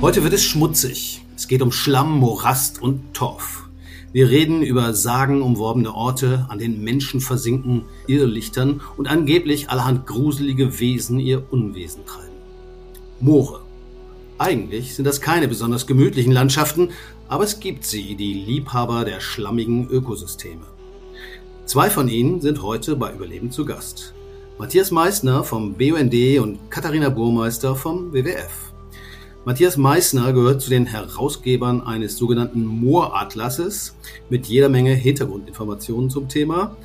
Heute wird es schmutzig. Es geht um Schlamm, Morast und Torf. Wir reden über sagenumworbene Orte, an denen Menschen versinken, Irrlichtern und angeblich allerhand gruselige Wesen ihr Unwesen treiben. Moore. Eigentlich sind das keine besonders gemütlichen Landschaften, aber es gibt sie, die Liebhaber der schlammigen Ökosysteme. Zwei von ihnen sind heute bei Überleben zu Gast. Matthias Meissner vom BUND und Katharina Burmeister vom WWF. Matthias Meissner gehört zu den Herausgebern eines sogenannten Mooratlases mit jeder Menge Hintergrundinformationen zum Thema.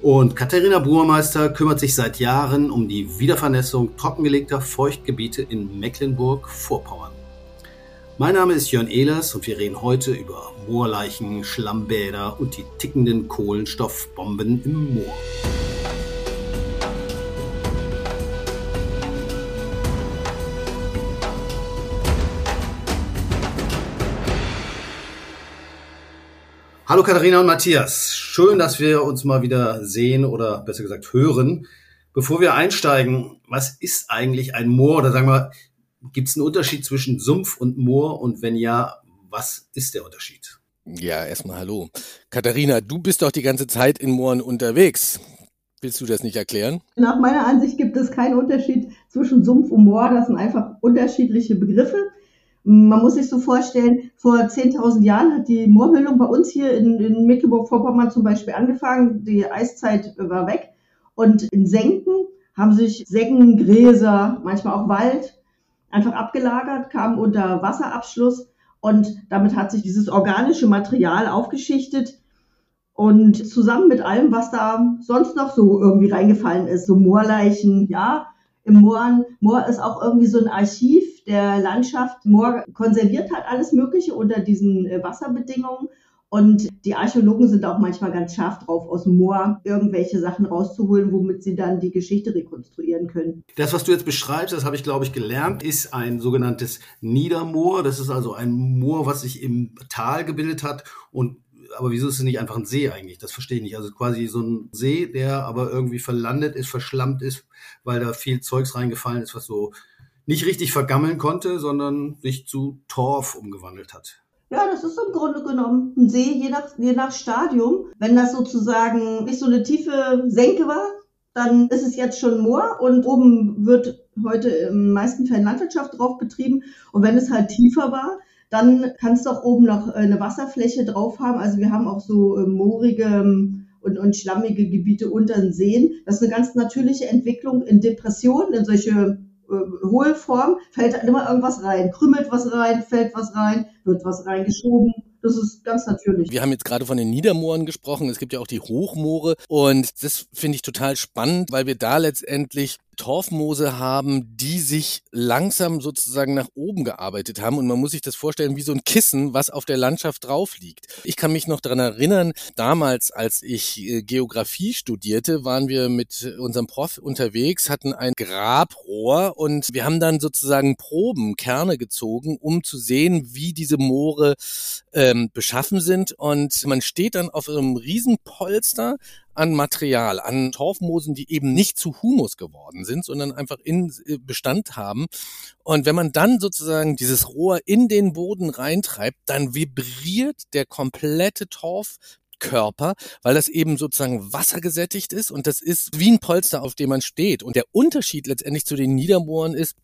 Und Katharina Burmeister kümmert sich seit Jahren um die Wiedervernässung trockengelegter Feuchtgebiete in Mecklenburg-Vorpommern. Mein Name ist Jörn Ehlers und wir reden heute über Moorleichen, Schlammbäder und die tickenden Kohlenstoffbomben im Moor. Hallo Katharina und Matthias. Schön, dass wir uns mal wieder sehen oder besser gesagt hören. Bevor wir einsteigen, was ist eigentlich ein Moor? Oder sagen wir, gibt es einen Unterschied zwischen Sumpf und Moor? Und wenn ja, was ist der Unterschied? Ja, erstmal hallo. Katharina, du bist doch die ganze Zeit in Mooren unterwegs. Willst du das nicht erklären? Nach meiner Ansicht gibt es keinen Unterschied zwischen Sumpf und Moor. Das sind einfach unterschiedliche Begriffe. Man muss sich so vorstellen, vor 10.000 Jahren hat die Moormüllung bei uns hier in, in Mecklenburg-Vorpommern zum Beispiel angefangen. Die Eiszeit war weg. Und in Senken haben sich Seggen, Gräser, manchmal auch Wald einfach abgelagert, kamen unter Wasserabschluss und damit hat sich dieses organische Material aufgeschichtet und zusammen mit allem, was da sonst noch so irgendwie reingefallen ist, so Moorleichen, ja, im Moor, Moor ist auch irgendwie so ein Archiv der Landschaft. Moor konserviert halt alles Mögliche unter diesen äh, Wasserbedingungen. Und die Archäologen sind auch manchmal ganz scharf drauf, aus dem Moor irgendwelche Sachen rauszuholen, womit sie dann die Geschichte rekonstruieren können. Das, was du jetzt beschreibst, das habe ich, glaube ich, gelernt, ist ein sogenanntes Niedermoor. Das ist also ein Moor, was sich im Tal gebildet hat und aber wieso ist es nicht einfach ein See eigentlich? Das verstehe ich nicht. Also quasi so ein See, der aber irgendwie verlandet ist, verschlammt ist, weil da viel Zeugs reingefallen ist, was so nicht richtig vergammeln konnte, sondern sich zu Torf umgewandelt hat. Ja, das ist im Grunde genommen ein See, je nach, je nach Stadium. Wenn das sozusagen nicht so eine tiefe Senke war, dann ist es jetzt schon Moor und oben wird heute im meisten Fällen Landwirtschaft drauf betrieben. Und wenn es halt tiefer war, dann kannst du auch oben noch eine Wasserfläche drauf haben. Also wir haben auch so äh, moorige ähm, und, und schlammige Gebiete unter den Seen. Das ist eine ganz natürliche Entwicklung in Depressionen, in solche äh, hohe Form, fällt da immer irgendwas rein, krümmelt was rein, fällt was rein, wird was reingeschoben. Das ist ganz natürlich. Wir haben jetzt gerade von den Niedermooren gesprochen. Es gibt ja auch die Hochmoore. Und das finde ich total spannend, weil wir da letztendlich Torfmoose haben, die sich langsam sozusagen nach oben gearbeitet haben. Und man muss sich das vorstellen wie so ein Kissen, was auf der Landschaft drauf liegt. Ich kann mich noch daran erinnern, damals, als ich äh, Geografie studierte, waren wir mit unserem Prof unterwegs, hatten ein Grabrohr und wir haben dann sozusagen Proben, Kerne gezogen, um zu sehen, wie diese Moore ähm, beschaffen sind. Und man steht dann auf einem Riesenpolster an Material, an Torfmoosen, die eben nicht zu Humus geworden sind, sondern einfach in äh, Bestand haben. Und wenn man dann sozusagen dieses Rohr in den Boden reintreibt, dann vibriert der komplette Torf Körper, weil das eben sozusagen wassergesättigt ist und das ist wie ein Polster, auf dem man steht. Und der Unterschied letztendlich zu den Niedermooren ist,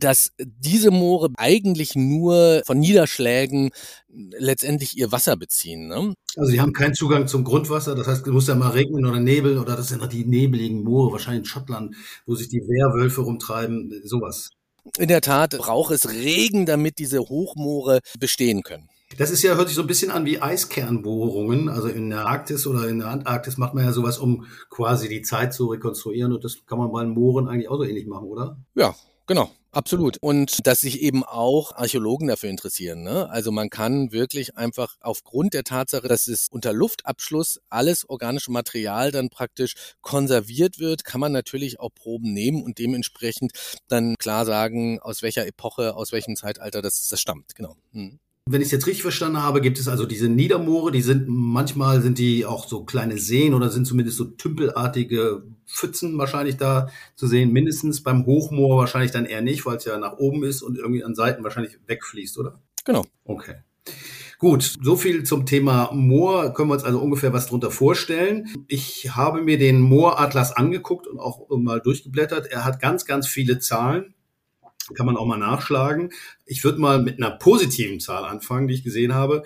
dass diese Moore eigentlich nur von Niederschlägen letztendlich ihr Wasser beziehen. Ne? Also sie haben keinen Zugang zum Grundwasser, das heißt, es muss ja mal regnen oder nebeln oder das sind die nebeligen Moore, wahrscheinlich in Schottland, wo sich die Wehrwölfe rumtreiben, sowas. In der Tat braucht es Regen, damit diese Hochmoore bestehen können. Das ist ja, hört sich so ein bisschen an wie Eiskernbohrungen. Also in der Arktis oder in der Antarktis macht man ja sowas, um quasi die Zeit zu rekonstruieren. Und das kann man bei den Mooren eigentlich auch so ähnlich machen, oder? Ja, Genau, absolut. Und dass sich eben auch Archäologen dafür interessieren. Ne? Also man kann wirklich einfach aufgrund der Tatsache, dass es unter Luftabschluss alles organische Material dann praktisch konserviert wird, kann man natürlich auch Proben nehmen und dementsprechend dann klar sagen, aus welcher Epoche, aus welchem Zeitalter das, das stammt. Genau. Hm. Wenn ich es jetzt richtig verstanden habe, gibt es also diese Niedermoore, die sind manchmal sind die auch so kleine Seen oder sind zumindest so tümpelartige Pfützen wahrscheinlich da zu sehen, mindestens beim Hochmoor wahrscheinlich dann eher nicht, weil es ja nach oben ist und irgendwie an Seiten wahrscheinlich wegfließt, oder? Genau. Okay. Gut, so viel zum Thema Moor. Können wir uns also ungefähr was drunter vorstellen. Ich habe mir den Mooratlas angeguckt und auch mal durchgeblättert. Er hat ganz, ganz viele Zahlen kann man auch mal nachschlagen. Ich würde mal mit einer positiven Zahl anfangen, die ich gesehen habe.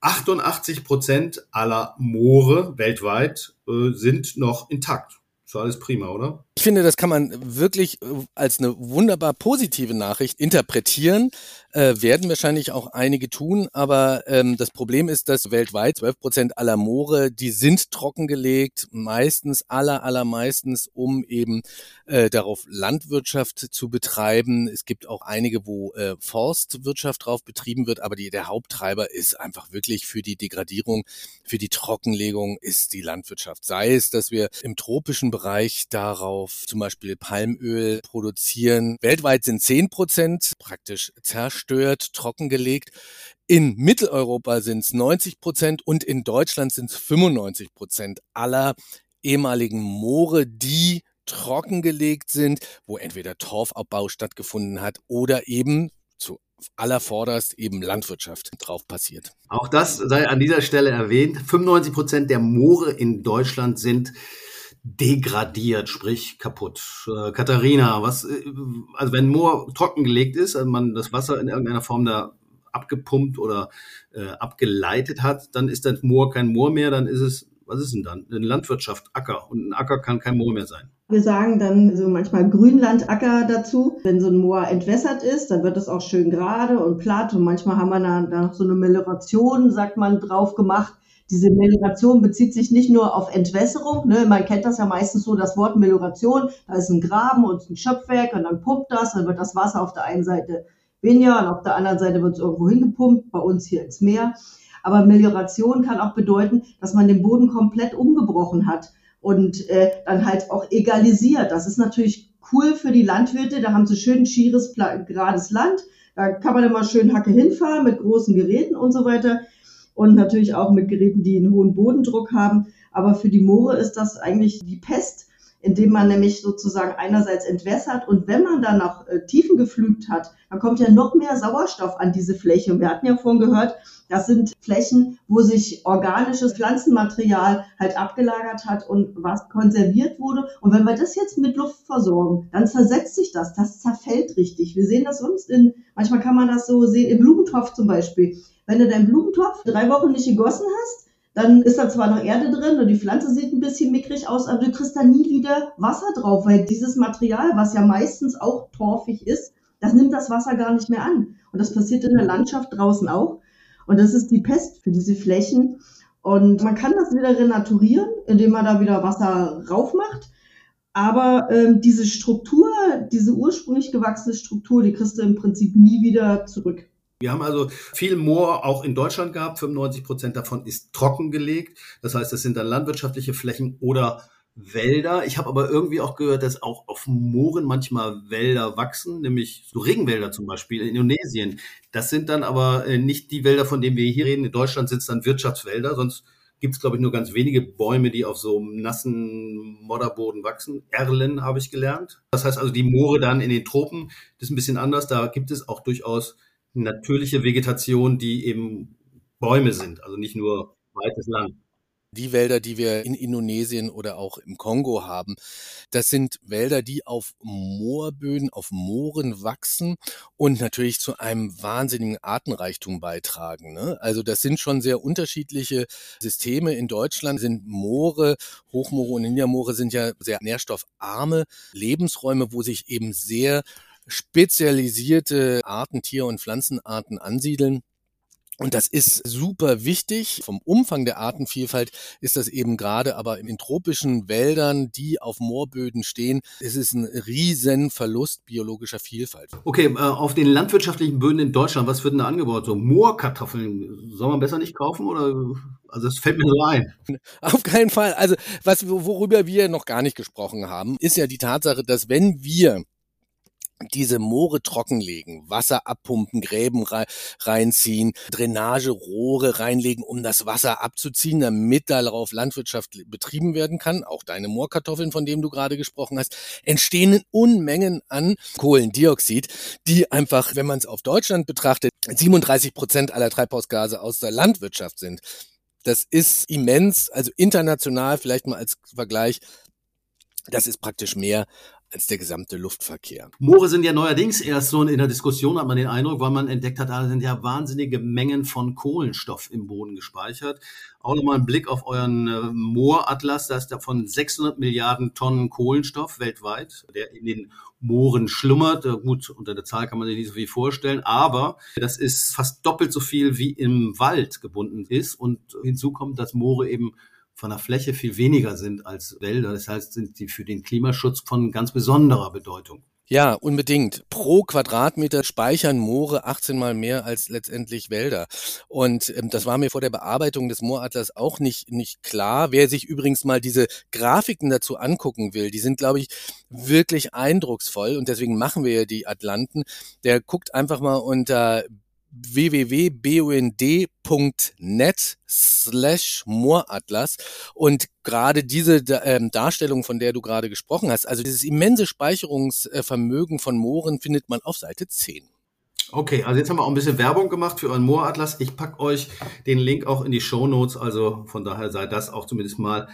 88 Prozent aller Moore weltweit äh, sind noch intakt. Ist alles prima, oder? Ich finde, das kann man wirklich äh, als eine wunderbar positive Nachricht interpretieren. Äh, werden wahrscheinlich auch einige tun, aber ähm, das Problem ist, dass weltweit 12 Prozent aller Moore, die sind trockengelegt, meistens, aller, allermeistens, um eben äh, darauf Landwirtschaft zu betreiben. Es gibt auch einige, wo äh, Forstwirtschaft drauf betrieben wird, aber die, der Haupttreiber ist einfach wirklich für die Degradierung, für die Trockenlegung ist die Landwirtschaft. Sei es, dass wir im tropischen Bereich darauf auf zum Beispiel Palmöl produzieren. Weltweit sind 10 Prozent praktisch zerstört, trockengelegt. In Mitteleuropa sind es 90 Prozent und in Deutschland sind es 95 Prozent aller ehemaligen Moore, die trockengelegt sind, wo entweder Torfabbau stattgefunden hat oder eben zu allervorderst eben Landwirtschaft drauf passiert. Auch das sei an dieser Stelle erwähnt. 95 Prozent der Moore in Deutschland sind degradiert, sprich kaputt. Äh, Katharina, was, äh, also wenn Moor trockengelegt ist, also man das Wasser in irgendeiner Form da abgepumpt oder äh, abgeleitet hat, dann ist das Moor kein Moor mehr, dann ist es, was ist denn dann? Eine Landwirtschaft, Acker. Und ein Acker kann kein Moor mehr sein. Wir sagen dann so manchmal Grünlandacker dazu. Wenn so ein Moor entwässert ist, dann wird es auch schön gerade und platt und manchmal haben wir da, da noch so eine Melioration, sagt man, drauf gemacht diese Melioration bezieht sich nicht nur auf Entwässerung. Ne? Man kennt das ja meistens so, das Wort Melioration, da ist ein Graben und ein Schöpfwerk und dann pumpt das, dann wird das Wasser auf der einen Seite weniger und auf der anderen Seite wird es irgendwo hingepumpt, bei uns hier ins Meer. Aber Melioration kann auch bedeuten, dass man den Boden komplett umgebrochen hat und äh, dann halt auch egalisiert. Das ist natürlich cool für die Landwirte, da haben sie schön schieres, gerades Land, da kann man immer schön Hacke hinfahren mit großen Geräten und so weiter und natürlich auch mit Geräten, die einen hohen Bodendruck haben. Aber für die Moore ist das eigentlich die Pest, indem man nämlich sozusagen einerseits entwässert und wenn man dann noch äh, Tiefen geflügt hat, dann kommt ja noch mehr Sauerstoff an diese Fläche. Und wir hatten ja vorhin gehört, das sind Flächen, wo sich organisches Pflanzenmaterial halt abgelagert hat und was konserviert wurde. Und wenn wir das jetzt mit Luft versorgen, dann zersetzt sich das, das zerfällt richtig. Wir sehen das sonst in, manchmal kann man das so sehen, im Blumentopf zum Beispiel. Wenn du deinen Blumentopf drei Wochen nicht gegossen hast, dann ist da zwar noch Erde drin und die Pflanze sieht ein bisschen mickrig aus, aber du kriegst da nie wieder Wasser drauf, weil dieses Material, was ja meistens auch torfig ist, das nimmt das Wasser gar nicht mehr an. Und das passiert in der Landschaft draußen auch. Und das ist die Pest für diese Flächen. Und man kann das wieder renaturieren, indem man da wieder Wasser raufmacht. Aber ähm, diese Struktur, diese ursprünglich gewachsene Struktur, die kriegst du im Prinzip nie wieder zurück. Wir haben also viel Moor auch in Deutschland gehabt. 95 Prozent davon ist trockengelegt. Das heißt, das sind dann landwirtschaftliche Flächen oder Wälder. Ich habe aber irgendwie auch gehört, dass auch auf Mooren manchmal Wälder wachsen, nämlich so Regenwälder zum Beispiel in Indonesien. Das sind dann aber äh, nicht die Wälder, von denen wir hier reden. In Deutschland sind es dann Wirtschaftswälder, sonst gibt es, glaube ich, nur ganz wenige Bäume, die auf so nassen Modderboden wachsen. Erlen habe ich gelernt. Das heißt also, die Moore dann in den Tropen, das ist ein bisschen anders. Da gibt es auch durchaus natürliche Vegetation, die eben Bäume sind, also nicht nur weites Land. Die Wälder, die wir in Indonesien oder auch im Kongo haben, das sind Wälder, die auf Moorböden, auf Mooren wachsen und natürlich zu einem wahnsinnigen Artenreichtum beitragen. Ne? Also das sind schon sehr unterschiedliche Systeme. In Deutschland sind Moore, Hochmoore und Niedermoore sind ja sehr nährstoffarme Lebensräume, wo sich eben sehr spezialisierte Arten, Tier- und Pflanzenarten ansiedeln. Und das ist super wichtig. Vom Umfang der Artenvielfalt ist das eben gerade, aber in tropischen Wäldern, die auf Moorböden stehen, ist es ein riesen Verlust biologischer Vielfalt. Okay, äh, auf den landwirtschaftlichen Böden in Deutschland, was wird denn da angebaut? So Moorkartoffeln, soll man besser nicht kaufen oder? Also es fällt mir so ein. Auf keinen Fall. Also was, worüber wir noch gar nicht gesprochen haben, ist ja die Tatsache, dass wenn wir diese Moore trockenlegen, Wasser abpumpen, Gräben reinziehen, Drainagerohre reinlegen, um das Wasser abzuziehen, damit darauf Landwirtschaft betrieben werden kann. Auch deine Moorkartoffeln, von denen du gerade gesprochen hast, entstehen Unmengen an Kohlendioxid, die einfach, wenn man es auf Deutschland betrachtet, 37 Prozent aller Treibhausgase aus der Landwirtschaft sind. Das ist immens, also international vielleicht mal als Vergleich, das ist praktisch mehr als der gesamte Luftverkehr. Moore sind ja neuerdings erst so in der Diskussion, hat man den Eindruck, weil man entdeckt hat, da sind ja wahnsinnige Mengen von Kohlenstoff im Boden gespeichert. Auch nochmal ein Blick auf euren äh, Mooratlas, da ist davon 600 Milliarden Tonnen Kohlenstoff weltweit, der in den Mooren schlummert. Äh, gut, unter der Zahl kann man sich nicht so viel vorstellen, aber das ist fast doppelt so viel wie im Wald gebunden ist. Und hinzu kommt, dass Moore eben von der Fläche viel weniger sind als Wälder. Das heißt, sind sie für den Klimaschutz von ganz besonderer Bedeutung. Ja, unbedingt. Pro Quadratmeter speichern Moore 18 mal mehr als letztendlich Wälder. Und ähm, das war mir vor der Bearbeitung des Mooratlas auch nicht, nicht klar. Wer sich übrigens mal diese Grafiken dazu angucken will, die sind, glaube ich, wirklich eindrucksvoll. Und deswegen machen wir ja die Atlanten. Der guckt einfach mal unter www.bund.net slash Mooratlas und gerade diese ähm, Darstellung, von der du gerade gesprochen hast, also dieses immense Speicherungsvermögen von Mooren findet man auf Seite 10. Okay, also jetzt haben wir auch ein bisschen Werbung gemacht für euren Mooratlas. Ich packe euch den Link auch in die Show Notes, also von daher sei das auch zumindest mal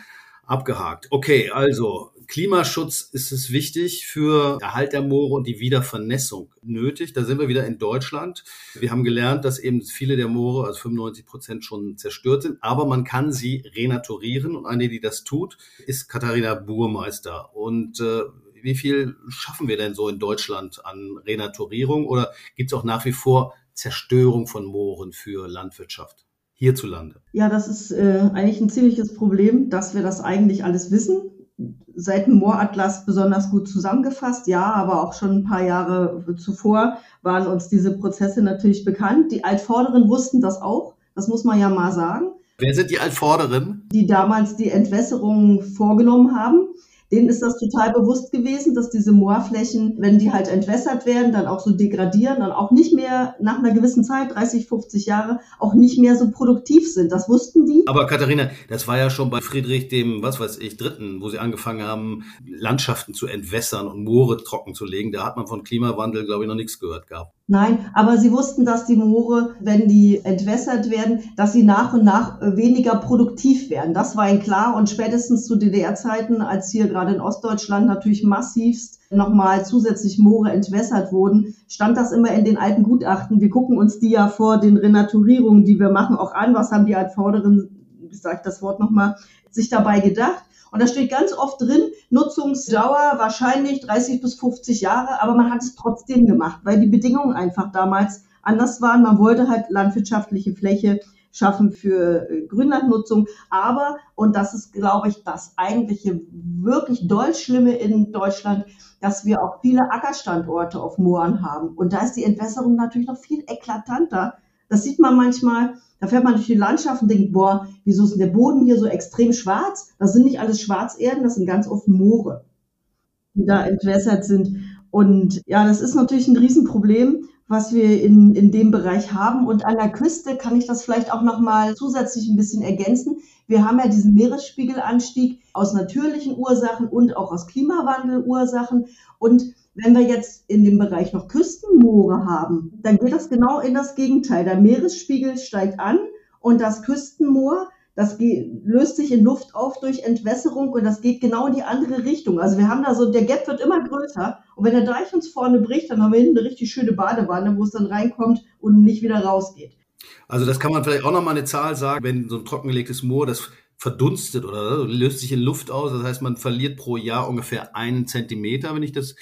abgehakt. Okay, also Klimaschutz ist es wichtig für Erhalt der Moore und die Wiedervernässung nötig. Da sind wir wieder in Deutschland. Wir haben gelernt, dass eben viele der Moore, also 95 Prozent schon zerstört sind, aber man kann sie renaturieren und eine, die das tut, ist Katharina Burmeister. Und äh, wie viel schaffen wir denn so in Deutschland an Renaturierung oder gibt es auch nach wie vor Zerstörung von Mooren für Landwirtschaft? Hierzulande? Ja, das ist äh, eigentlich ein ziemliches Problem, dass wir das eigentlich alles wissen seit dem Mooratlas besonders gut zusammengefasst. Ja, aber auch schon ein paar Jahre zuvor waren uns diese Prozesse natürlich bekannt. Die Altvorderen wussten das auch. Das muss man ja mal sagen. Wer sind die Altvorderen? Die damals die Entwässerung vorgenommen haben denen ist das total bewusst gewesen, dass diese Moorflächen, wenn die halt entwässert werden, dann auch so degradieren, dann auch nicht mehr nach einer gewissen Zeit, 30, 50 Jahre, auch nicht mehr so produktiv sind. Das wussten die. Aber Katharina, das war ja schon bei Friedrich dem, was weiß ich, Dritten, wo sie angefangen haben, Landschaften zu entwässern und Moore trocken zu legen. Da hat man von Klimawandel, glaube ich, noch nichts gehört gehabt. Nein, aber sie wussten, dass die Moore, wenn die entwässert werden, dass sie nach und nach äh, weniger produktiv werden. Das war ihnen klar und spätestens zu DDR-Zeiten, als hier gerade in Ostdeutschland natürlich massivst nochmal zusätzlich Moore entwässert wurden, stand das immer in den alten Gutachten. Wir gucken uns die ja vor den Renaturierungen, die wir machen, auch an. Was haben die Altvorderen, ich das Wort nochmal, sich dabei gedacht? Und da steht ganz oft drin, Nutzungsdauer wahrscheinlich 30 bis 50 Jahre, aber man hat es trotzdem gemacht, weil die Bedingungen einfach damals anders waren. Man wollte halt landwirtschaftliche Fläche schaffen für äh, Grünlandnutzung. Aber, und das ist, glaube ich, das eigentliche wirklich doll Schlimme in Deutschland, dass wir auch viele Ackerstandorte auf Mooren haben. Und da ist die Entwässerung natürlich noch viel eklatanter. Das sieht man manchmal, da fährt man durch die Landschaft und denkt, boah, wieso ist denn der Boden hier so extrem schwarz? Das sind nicht alles Schwarzerden, das sind ganz oft Moore, die da entwässert sind. Und ja, das ist natürlich ein Riesenproblem, was wir in, in dem Bereich haben. Und an der Küste kann ich das vielleicht auch nochmal zusätzlich ein bisschen ergänzen. Wir haben ja diesen Meeresspiegelanstieg aus natürlichen Ursachen und auch aus Klimawandelursachen. Und wenn wir jetzt in dem Bereich noch Küstenmoore haben, dann geht das genau in das Gegenteil. Der Meeresspiegel steigt an und das Küstenmoor, das löst sich in Luft auf durch Entwässerung und das geht genau in die andere Richtung. Also wir haben da so, der Gap wird immer größer und wenn der Deich uns vorne bricht, dann haben wir hinten eine richtig schöne Badewanne, wo es dann reinkommt und nicht wieder rausgeht. Also das kann man vielleicht auch nochmal eine Zahl sagen, wenn so ein trockengelegtes Moor, das verdunstet oder löst sich in Luft aus. Das heißt, man verliert pro Jahr ungefähr einen Zentimeter, wenn ich das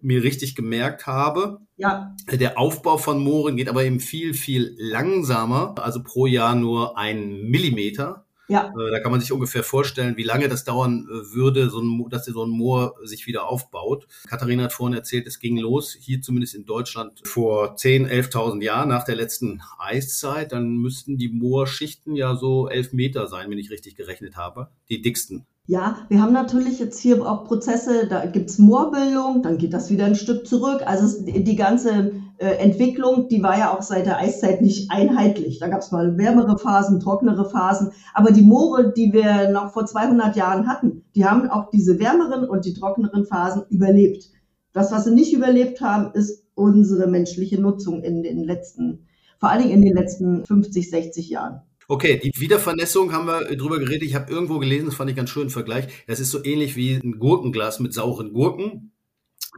mir richtig gemerkt habe. Ja. Der Aufbau von Mooren geht aber eben viel, viel langsamer, also pro Jahr nur ein Millimeter. Ja. Äh, da kann man sich ungefähr vorstellen, wie lange das dauern äh, würde, so ein, dass so ein Moor sich wieder aufbaut. Katharina hat vorhin erzählt, es ging los, hier zumindest in Deutschland, vor 10.000, 11.000 Jahren nach der letzten Eiszeit. Dann müssten die Moorschichten ja so elf Meter sein, wenn ich richtig gerechnet habe. Die dicksten. Ja, wir haben natürlich jetzt hier auch Prozesse, da gibt's Moorbildung, dann geht das wieder ein Stück zurück. Also die ganze Entwicklung, die war ja auch seit der Eiszeit nicht einheitlich. Da gab's mal wärmere Phasen, trocknere Phasen. Aber die Moore, die wir noch vor 200 Jahren hatten, die haben auch diese wärmeren und die trockeneren Phasen überlebt. Das, was sie nicht überlebt haben, ist unsere menschliche Nutzung in den letzten, vor allen Dingen in den letzten 50, 60 Jahren. Okay, die Wiedervernässung haben wir drüber geredet. Ich habe irgendwo gelesen, das fand ich ganz schön im Vergleich. Das ist so ähnlich wie ein Gurkenglas mit sauren Gurken.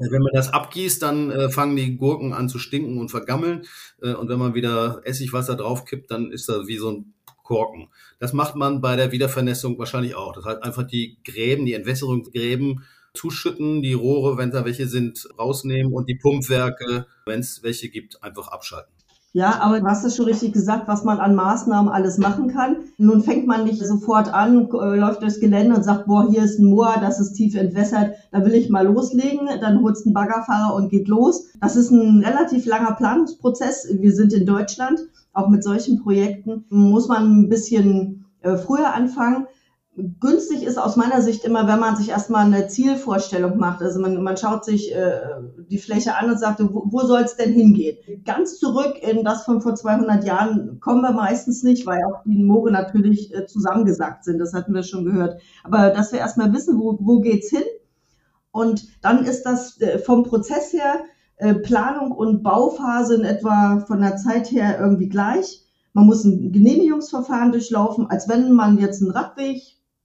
Äh, wenn man das abgießt, dann äh, fangen die Gurken an zu stinken und vergammeln. Äh, und wenn man wieder Essigwasser draufkippt, dann ist das wie so ein Korken. Das macht man bei der Wiedervernässung wahrscheinlich auch. Das heißt einfach die Gräben, die Entwässerungsgräben zuschütten, die Rohre, wenn da welche sind, rausnehmen und die Pumpwerke, wenn es welche gibt, einfach abschalten. Ja, aber du hast es schon richtig gesagt, was man an Maßnahmen alles machen kann. Nun fängt man nicht sofort an, äh, läuft durchs Gelände und sagt, boah, hier ist ein Moor, das ist tief entwässert, da will ich mal loslegen. Dann holst einen Baggerfahrer und geht los. Das ist ein relativ langer Planungsprozess. Wir sind in Deutschland. Auch mit solchen Projekten muss man ein bisschen äh, früher anfangen günstig ist aus meiner Sicht immer, wenn man sich erstmal eine Zielvorstellung macht. Also man, man schaut sich äh, die Fläche an und sagt, wo, wo soll es denn hingehen? Ganz zurück in das von vor 200 Jahren kommen wir meistens nicht, weil auch die Moore natürlich äh, zusammengesackt sind. Das hatten wir schon gehört. Aber dass wir erstmal wissen, wo, wo geht's hin? Und dann ist das äh, vom Prozess her äh, Planung und Bauphase in etwa von der Zeit her irgendwie gleich. Man muss ein Genehmigungsverfahren durchlaufen, als wenn man jetzt einen Radweg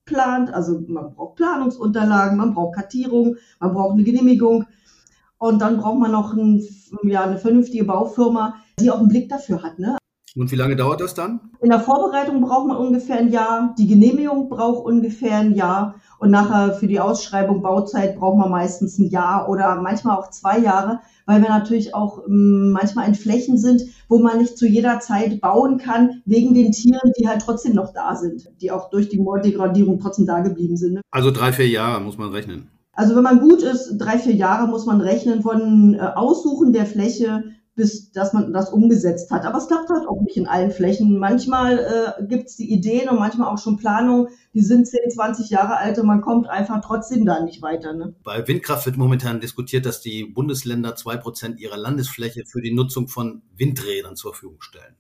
plant. Also man braucht Planungsunterlagen, man braucht Kartierung, man braucht eine Genehmigung. Und dann braucht man noch ein, ja, eine vernünftige Baufirma, die auch einen Blick dafür hat. Ne? Und wie lange dauert das dann? In der Vorbereitung braucht man ungefähr ein Jahr, die Genehmigung braucht ungefähr ein Jahr und nachher für die Ausschreibung Bauzeit braucht man meistens ein Jahr oder manchmal auch zwei Jahre, weil wir natürlich auch ähm, manchmal in Flächen sind, wo man nicht zu jeder Zeit bauen kann, wegen den Tieren, die halt trotzdem noch da sind, die auch durch die Moordegradierung trotzdem da geblieben sind. Ne? Also drei, vier Jahre muss man rechnen. Also wenn man gut ist, drei, vier Jahre muss man rechnen von äh, Aussuchen der Fläche bis dass man das umgesetzt hat. Aber es klappt halt auch nicht in allen Flächen. Manchmal äh, gibt es die Ideen und manchmal auch schon Planungen, die sind 10, 20 Jahre alt und man kommt einfach trotzdem da nicht weiter. Ne? Bei Windkraft wird momentan diskutiert, dass die Bundesländer zwei Prozent ihrer Landesfläche für die Nutzung von Windrädern zur Verfügung stellen.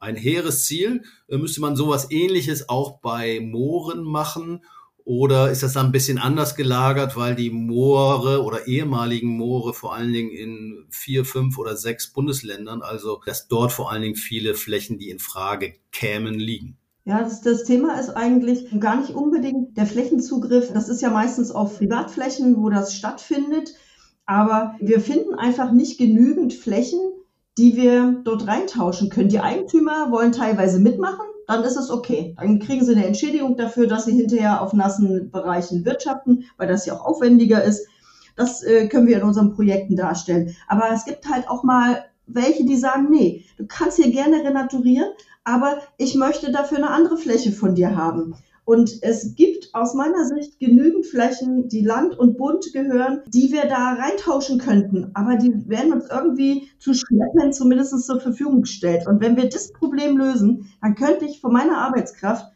Ein hehres Ziel. Äh, müsste man sowas ähnliches auch bei Mooren machen oder ist das dann ein bisschen anders gelagert, weil die Moore oder ehemaligen Moore vor allen Dingen in vier, fünf oder sechs Bundesländern, also dass dort vor allen Dingen viele Flächen, die in Frage kämen, liegen? Ja, das, das, Thema ist eigentlich gar nicht unbedingt der Flächenzugriff. Das ist ja meistens auf Privatflächen, wo das stattfindet. Aber wir finden einfach nicht genügend Flächen, die wir dort reintauschen können. Die Eigentümer wollen teilweise mitmachen, dann ist es okay. Dann kriegen sie eine Entschädigung dafür, dass sie hinterher auf nassen Bereichen wirtschaften, weil das ja auch aufwendiger ist. Das äh, können wir in unseren Projekten darstellen. Aber es gibt halt auch mal welche, die sagen, nee, du kannst hier gerne renaturieren, aber ich möchte dafür eine andere Fläche von dir haben. Und es gibt aus meiner Sicht genügend Flächen, die Land und Bund gehören, die wir da reintauschen könnten. Aber die werden uns irgendwie zu schleppen zumindest zur Verfügung gestellt. Und wenn wir das Problem lösen, dann könnte ich von meiner Arbeitskraft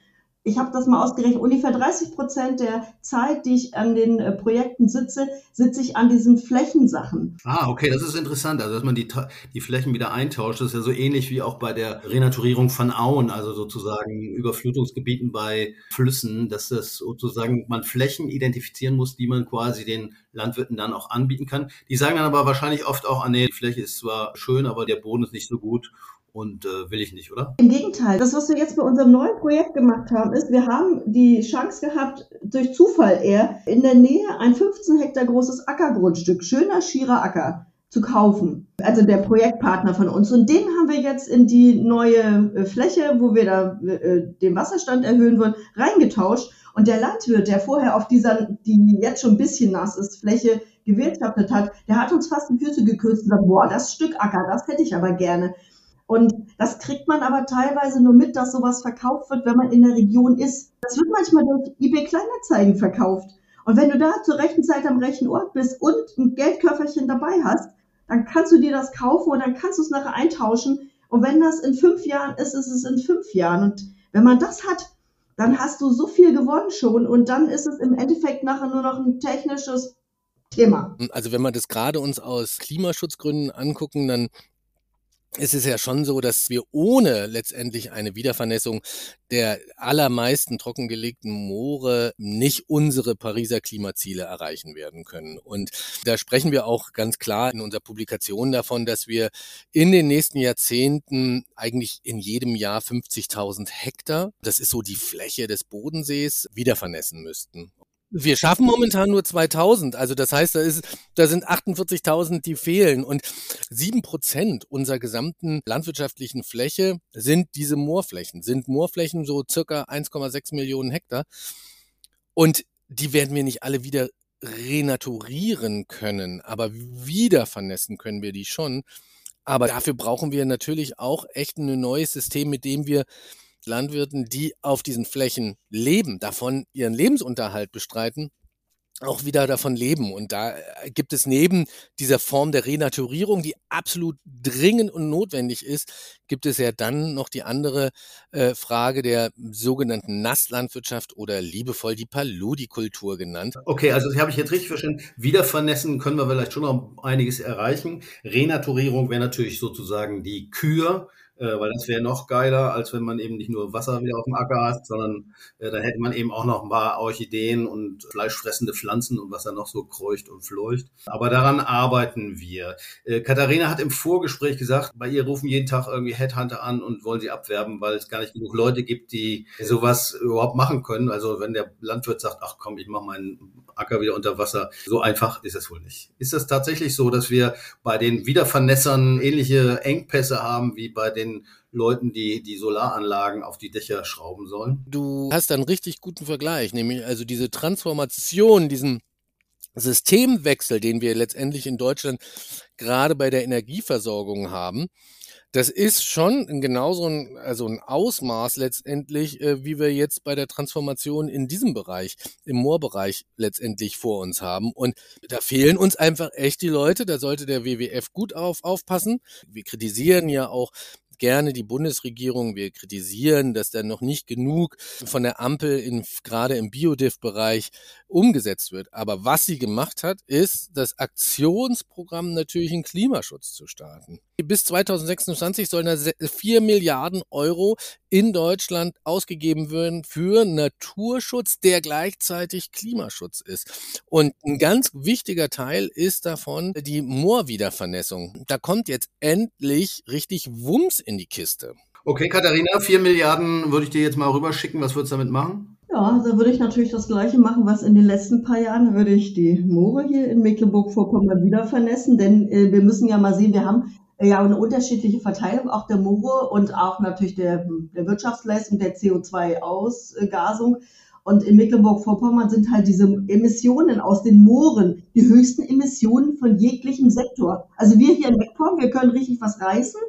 ich habe das mal ausgerechnet, ungefähr 30 Prozent der Zeit, die ich an den äh, Projekten sitze, sitze ich an diesen Flächensachen. Ah, okay, das ist interessant. Also, dass man die, die Flächen wieder eintauscht, das ist ja so ähnlich wie auch bei der Renaturierung von Auen, also sozusagen Überflutungsgebieten bei Flüssen, dass das sozusagen man Flächen identifizieren muss, die man quasi den Landwirten dann auch anbieten kann. Die sagen dann aber wahrscheinlich oft auch, ah nee, die Fläche ist zwar schön, aber der Boden ist nicht so gut und äh, will ich nicht, oder? Im Gegenteil. Das, was wir jetzt bei unserem neuen Projekt gemacht haben, ist, wir haben die Chance gehabt, durch Zufall eher, in der Nähe ein 15 Hektar großes Ackergrundstück, schöner Schierer Acker, zu kaufen. Also der Projektpartner von uns. Und den haben wir jetzt in die neue äh, Fläche, wo wir da äh, den Wasserstand erhöhen wollen, reingetauscht. Und der Landwirt, der vorher auf dieser, die jetzt schon ein bisschen nass ist, Fläche gewirtschaftet hat, der hat uns fast die Füße geküsst und gesagt, boah, das Stück Acker, das hätte ich aber gerne. Und das kriegt man aber teilweise nur mit, dass sowas verkauft wird, wenn man in der Region ist. Das wird manchmal durch eBay Kleinanzeigen verkauft. Und wenn du da zur rechten Zeit am rechten Ort bist und ein Geldköfferchen dabei hast, dann kannst du dir das kaufen und dann kannst du es nachher eintauschen. Und wenn das in fünf Jahren ist, ist es in fünf Jahren. Und wenn man das hat, dann hast du so viel gewonnen schon und dann ist es im Endeffekt nachher nur noch ein technisches Thema. Also wenn wir das gerade uns aus Klimaschutzgründen angucken, dann ist es ja schon so, dass wir ohne letztendlich eine Wiedervernässung der allermeisten trockengelegten Moore nicht unsere Pariser Klimaziele erreichen werden können. Und da sprechen wir auch ganz klar in unserer Publikation davon, dass wir in den nächsten Jahrzehnten eigentlich in jedem Jahr 50.000 Hektar, das ist so die Fläche des Bodensees, wiedervernässen müssten. Wir schaffen momentan nur 2000. Also das heißt, da, ist, da sind 48.000, die fehlen. Und sieben Prozent unserer gesamten landwirtschaftlichen Fläche sind diese Moorflächen, sind Moorflächen so circa 1,6 Millionen Hektar. Und die werden wir nicht alle wieder renaturieren können, aber wieder vernässen können wir die schon. Aber dafür brauchen wir natürlich auch echt ein neues System, mit dem wir Landwirten, die auf diesen Flächen leben, davon ihren Lebensunterhalt bestreiten, auch wieder davon leben. Und da äh, gibt es neben dieser Form der Renaturierung, die absolut dringend und notwendig ist, gibt es ja dann noch die andere äh, Frage der sogenannten Nasslandwirtschaft oder liebevoll die Paludikultur genannt. Okay, also das habe ich jetzt richtig verstanden. Wiedervernässen können wir vielleicht schon noch einiges erreichen. Renaturierung wäre natürlich sozusagen die Kür äh, weil das wäre noch geiler, als wenn man eben nicht nur Wasser wieder auf dem Acker hat, sondern äh, da hätte man eben auch noch ein paar Orchideen und fleischfressende Pflanzen und was da noch so kreucht und fleucht. Aber daran arbeiten wir. Äh, Katharina hat im Vorgespräch gesagt, bei ihr rufen jeden Tag irgendwie Headhunter an und wollen sie abwerben, weil es gar nicht genug Leute gibt, die sowas überhaupt machen können. Also wenn der Landwirt sagt, ach komm, ich mache meinen Acker wieder unter Wasser, so einfach ist es wohl nicht. Ist das tatsächlich so, dass wir bei den Wiedervernässern ähnliche Engpässe haben wie bei den den Leuten, die die Solaranlagen auf die Dächer schrauben sollen. Du hast einen richtig guten Vergleich, nämlich also diese Transformation, diesen Systemwechsel, den wir letztendlich in Deutschland gerade bei der Energieversorgung haben, das ist schon genauso ein, also ein Ausmaß letztendlich, äh, wie wir jetzt bei der Transformation in diesem Bereich, im Moorbereich letztendlich vor uns haben. Und da fehlen uns einfach echt die Leute. Da sollte der WWF gut auf, aufpassen. Wir kritisieren ja auch gerne die Bundesregierung. Wir kritisieren, dass da noch nicht genug von der Ampel in, gerade im Biodiff-Bereich umgesetzt wird. Aber was sie gemacht hat, ist das Aktionsprogramm natürlich in Klimaschutz zu starten. Bis 2026 sollen da 4 Milliarden Euro in Deutschland ausgegeben werden für Naturschutz, der gleichzeitig Klimaschutz ist. Und ein ganz wichtiger Teil ist davon die Moorwiedervernässung. Da kommt jetzt endlich richtig Wumms in die Kiste. Okay, Katharina, 4 Milliarden würde ich dir jetzt mal rüberschicken. Was würdest du damit machen? Ja, da würde ich natürlich das Gleiche machen, was in den letzten paar Jahren würde ich die Moore hier in Mecklenburg-Vorpommern wieder vernässen, denn äh, wir müssen ja mal sehen, wir haben ja eine unterschiedliche Verteilung auch der Moore und auch natürlich der, der Wirtschaftsleistung der CO2-Ausgasung. Und in Mecklenburg-Vorpommern sind halt diese Emissionen aus den Mooren die höchsten Emissionen von jeglichem Sektor. Also wir hier in Mecklenburg, wir können richtig was reißen,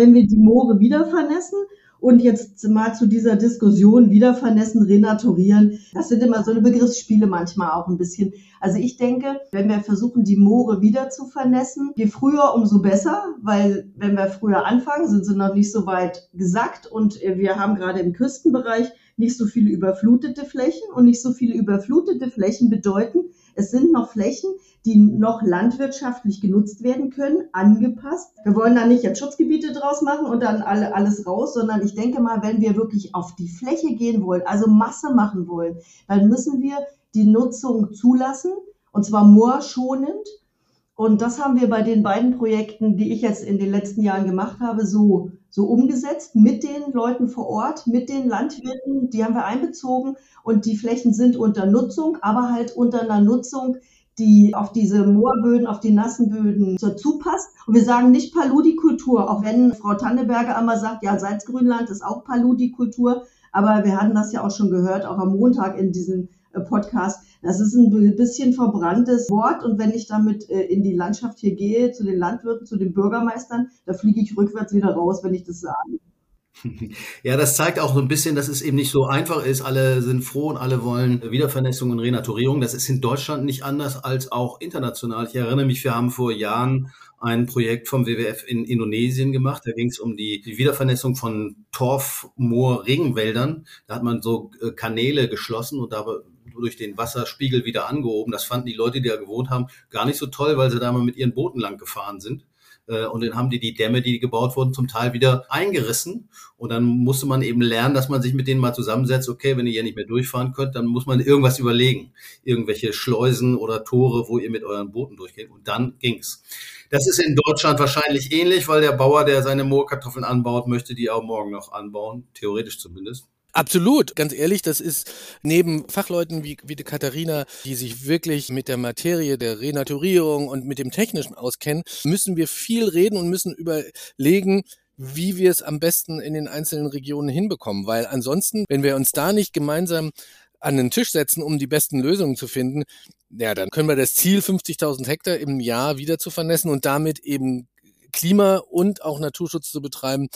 wenn wir die Moore wieder vernässen. Und jetzt mal zu dieser Diskussion wieder vernässen, renaturieren. Das sind immer so eine Begriffsspiele manchmal auch ein bisschen. Also ich denke, wenn wir versuchen, die Moore wieder zu vernässen, je früher, umso besser, weil wenn wir früher anfangen, sind sie noch nicht so weit gesackt und wir haben gerade im Küstenbereich nicht so viele überflutete Flächen und nicht so viele überflutete Flächen bedeuten, es sind noch Flächen, die noch landwirtschaftlich genutzt werden können, angepasst. Wir wollen da nicht jetzt Schutzgebiete draus machen und dann alle, alles raus, sondern ich denke mal, wenn wir wirklich auf die Fläche gehen wollen, also Masse machen wollen, dann müssen wir die Nutzung zulassen und zwar moorschonend. Und das haben wir bei den beiden Projekten, die ich jetzt in den letzten Jahren gemacht habe, so, so umgesetzt mit den Leuten vor Ort, mit den Landwirten, die haben wir einbezogen und die Flächen sind unter Nutzung, aber halt unter einer Nutzung, die auf diese Moorböden, auf die nassen Böden dazu passt. Und wir sagen nicht Paludikultur, auch wenn Frau Tanneberger einmal sagt, ja, Salzgrünland ist auch Paludikultur. Aber wir hatten das ja auch schon gehört, auch am Montag in diesem äh, Podcast. Das ist ein bisschen verbranntes Wort. Und wenn ich damit äh, in die Landschaft hier gehe, zu den Landwirten, zu den Bürgermeistern, da fliege ich rückwärts wieder raus, wenn ich das sage. Ja, das zeigt auch so ein bisschen, dass es eben nicht so einfach ist. Alle sind froh und alle wollen Wiedervernässung und Renaturierung. Das ist in Deutschland nicht anders als auch international. Ich erinnere mich, wir haben vor Jahren ein Projekt vom WWF in Indonesien gemacht. Da ging es um die, Wiedervernässung von Torf, Moor, Regenwäldern. Da hat man so äh, Kanäle geschlossen und da durch den Wasserspiegel wieder angehoben. Das fanden die Leute, die da gewohnt haben, gar nicht so toll, weil sie da mal mit ihren Booten lang gefahren sind. Äh, und dann haben die die Dämme, die gebaut wurden, zum Teil wieder eingerissen. Und dann musste man eben lernen, dass man sich mit denen mal zusammensetzt. Okay, wenn ihr hier nicht mehr durchfahren könnt, dann muss man irgendwas überlegen. Irgendwelche Schleusen oder Tore, wo ihr mit euren Booten durchgeht. Und dann ging's. Das ist in Deutschland wahrscheinlich ähnlich, weil der Bauer, der seine Moorkartoffeln anbaut, möchte die auch morgen noch anbauen. Theoretisch zumindest. Absolut, ganz ehrlich, das ist neben Fachleuten wie, wie die Katharina, die sich wirklich mit der Materie der Renaturierung und mit dem Technischen auskennen, müssen wir viel reden und müssen überlegen, wie wir es am besten in den einzelnen Regionen hinbekommen. Weil ansonsten, wenn wir uns da nicht gemeinsam an den Tisch setzen, um die besten Lösungen zu finden, ja, dann können wir das Ziel 50.000 Hektar im Jahr wieder zu vernässen und damit eben Klima und auch Naturschutz zu betreiben,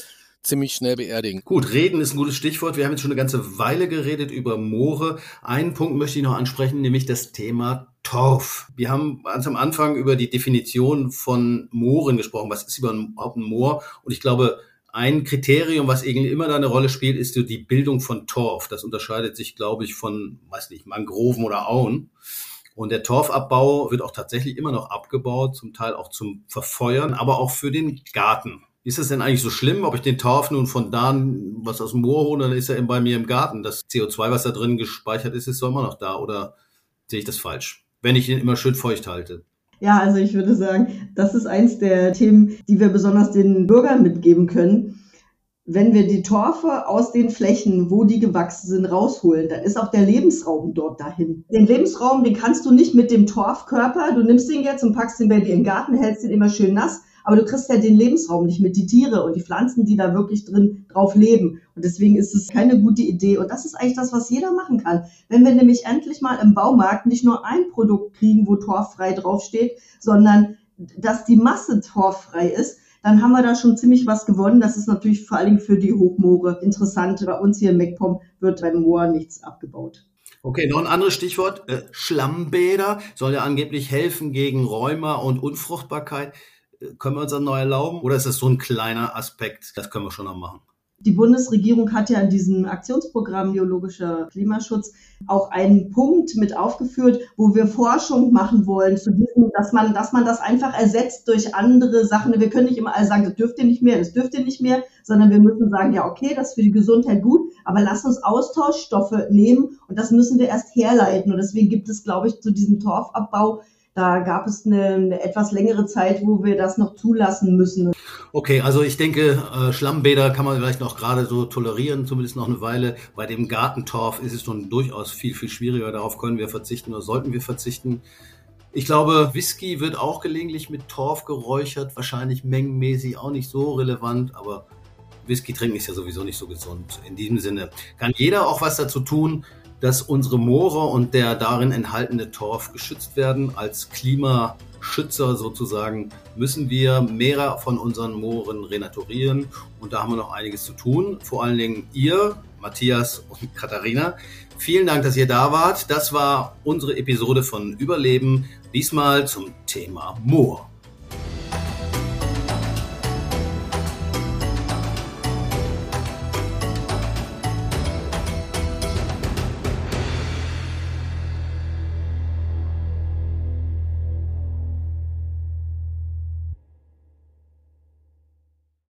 ziemlich schnell beerdigen. Gut, reden ist ein gutes Stichwort. Wir haben jetzt schon eine ganze Weile geredet über Moore. Einen Punkt möchte ich noch ansprechen, nämlich das Thema Torf. Wir haben ganz am Anfang über die Definition von Mooren gesprochen. Was ist überhaupt ein Moor? Und ich glaube, ein Kriterium, was irgendwie immer da eine Rolle spielt, ist die Bildung von Torf. Das unterscheidet sich, glaube ich, von, weiß nicht, Mangroven oder Auen. Und der Torfabbau wird auch tatsächlich immer noch abgebaut, zum Teil auch zum Verfeuern, aber auch für den Garten. Ist es denn eigentlich so schlimm, ob ich den Torf nun von da was aus dem Moor hole, dann ist er eben bei mir im Garten. Das CO2, was da drin gespeichert ist, ist immer noch da. Oder sehe ich das falsch? Wenn ich ihn immer schön feucht halte. Ja, also ich würde sagen, das ist eins der Themen, die wir besonders den Bürgern mitgeben können. Wenn wir die Torfe aus den Flächen, wo die gewachsen sind, rausholen, dann ist auch der Lebensraum dort dahin. Den Lebensraum, den kannst du nicht mit dem Torfkörper, du nimmst den jetzt und packst ihn bei dir im Garten, hältst ihn immer schön nass, aber du kriegst ja den Lebensraum nicht mit, die Tiere und die Pflanzen, die da wirklich drin drauf leben. Und deswegen ist es keine gute Idee. Und das ist eigentlich das, was jeder machen kann. Wenn wir nämlich endlich mal im Baumarkt nicht nur ein Produkt kriegen, wo torffrei draufsteht, sondern dass die Masse torffrei ist, dann haben wir da schon ziemlich was gewonnen. Das ist natürlich vor Dingen für die Hochmoore interessant. Bei uns hier in MacPom wird beim Moor nichts abgebaut. Okay, noch ein anderes Stichwort. Äh, Schlammbäder soll ja angeblich helfen gegen Rheuma und Unfruchtbarkeit. Können wir uns das neu erlauben oder ist das so ein kleiner Aspekt? Das können wir schon noch machen. Die Bundesregierung hat ja in diesem Aktionsprogramm biologischer Klimaschutz auch einen Punkt mit aufgeführt, wo wir Forschung machen wollen zu diesem, dass man, dass man das einfach ersetzt durch andere Sachen. Wir können nicht immer alle sagen, das dürft ihr nicht mehr, das dürft ihr nicht mehr, sondern wir müssen sagen, ja, okay, das ist für die Gesundheit gut, aber lasst uns Austauschstoffe nehmen und das müssen wir erst herleiten. Und deswegen gibt es, glaube ich, zu diesem Torfabbau da gab es eine, eine, etwas längere Zeit, wo wir das noch zulassen müssen. Okay, also ich denke, äh, Schlammbäder kann man vielleicht noch gerade so tolerieren, zumindest noch eine Weile. Bei dem Gartentorf ist es nun durchaus viel, viel schwieriger. Darauf können wir verzichten oder sollten wir verzichten. Ich glaube, Whisky wird auch gelegentlich mit Torf geräuchert, wahrscheinlich mengenmäßig auch nicht so relevant, aber Whisky trinken ist ja sowieso nicht so gesund. In diesem Sinne kann jeder auch was dazu tun, dass unsere Moore und der darin enthaltene Torf geschützt werden. Als Klimaschützer sozusagen müssen wir mehr von unseren Mooren renaturieren und da haben wir noch einiges zu tun. Vor allen Dingen ihr, Matthias und Katharina. Vielen Dank, dass ihr da wart. Das war unsere Episode von Überleben, diesmal zum Thema Moor.